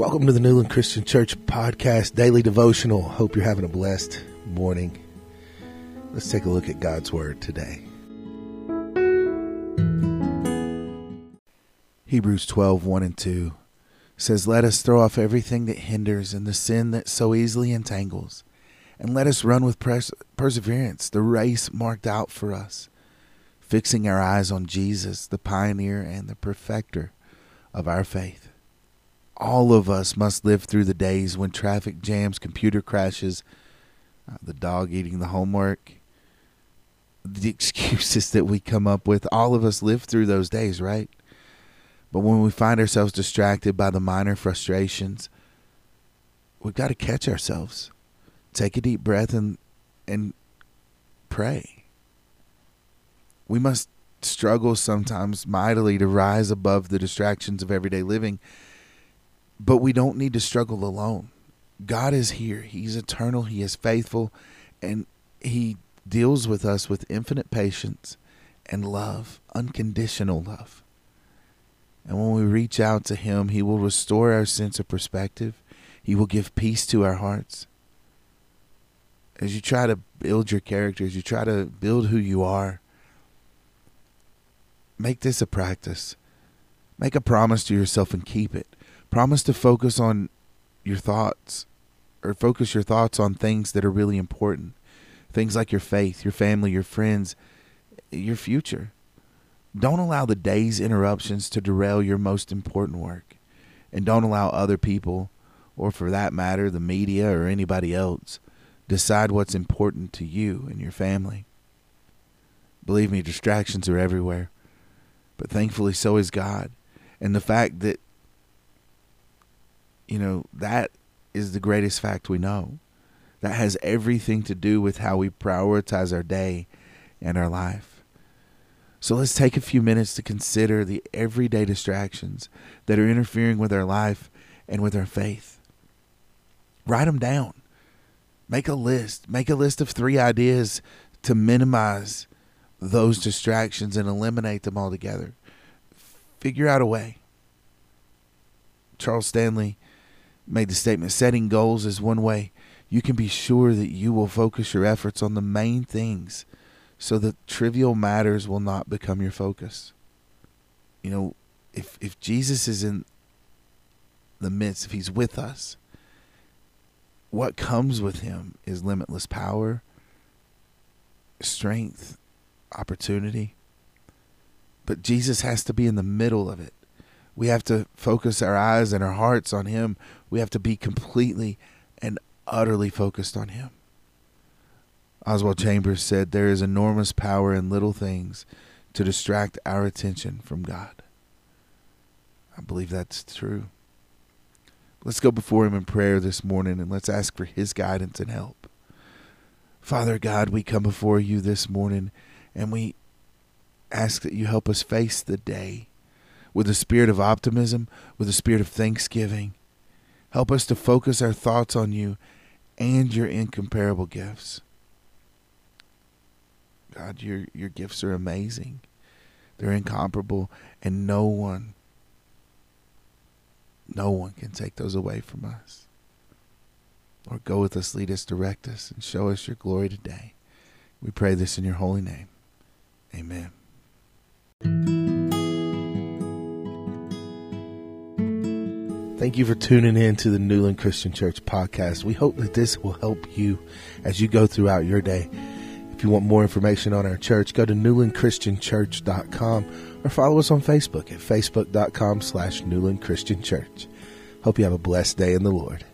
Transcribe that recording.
Welcome to the Newland Christian Church Podcast Daily Devotional. Hope you're having a blessed morning. Let's take a look at God's Word today. Hebrews 12 1 and 2 says, Let us throw off everything that hinders and the sin that so easily entangles, and let us run with pers- perseverance the race marked out for us, fixing our eyes on Jesus, the pioneer and the perfecter of our faith. All of us must live through the days when traffic jams, computer crashes, uh, the dog eating the homework, the excuses that we come up with. All of us live through those days, right? But when we find ourselves distracted by the minor frustrations, we've got to catch ourselves. Take a deep breath and and pray. We must struggle sometimes mightily to rise above the distractions of everyday living but we don't need to struggle alone. God is here. He's eternal. He is faithful. And He deals with us with infinite patience and love, unconditional love. And when we reach out to Him, He will restore our sense of perspective. He will give peace to our hearts. As you try to build your character, as you try to build who you are, make this a practice. Make a promise to yourself and keep it. Promise to focus on your thoughts or focus your thoughts on things that are really important. Things like your faith, your family, your friends, your future. Don't allow the day's interruptions to derail your most important work. And don't allow other people, or for that matter, the media or anybody else, decide what's important to you and your family. Believe me, distractions are everywhere. But thankfully, so is God. And the fact that you know, that is the greatest fact we know. That has everything to do with how we prioritize our day and our life. So let's take a few minutes to consider the everyday distractions that are interfering with our life and with our faith. Write them down. Make a list. Make a list of three ideas to minimize those distractions and eliminate them altogether. Figure out a way. Charles Stanley made the statement setting goals is one way you can be sure that you will focus your efforts on the main things so that trivial matters will not become your focus. You know, if if Jesus is in the midst, if he's with us, what comes with him is limitless power, strength, opportunity. But Jesus has to be in the middle of it. We have to focus our eyes and our hearts on Him. We have to be completely and utterly focused on Him. Oswald Chambers said, There is enormous power in little things to distract our attention from God. I believe that's true. Let's go before Him in prayer this morning and let's ask for His guidance and help. Father God, we come before you this morning and we ask that you help us face the day with a spirit of optimism, with a spirit of thanksgiving. Help us to focus our thoughts on you and your incomparable gifts. God, your your gifts are amazing. They're incomparable and no one no one can take those away from us. Lord, go with us, lead us, direct us, and show us your glory today. We pray this in your holy name. Amen. Thank you for tuning in to the Newland Christian Church podcast. We hope that this will help you as you go throughout your day. If you want more information on our church, go to newlandchristianchurch.com or follow us on Facebook at facebook.com slash Newland Christian Church. Hope you have a blessed day in the Lord.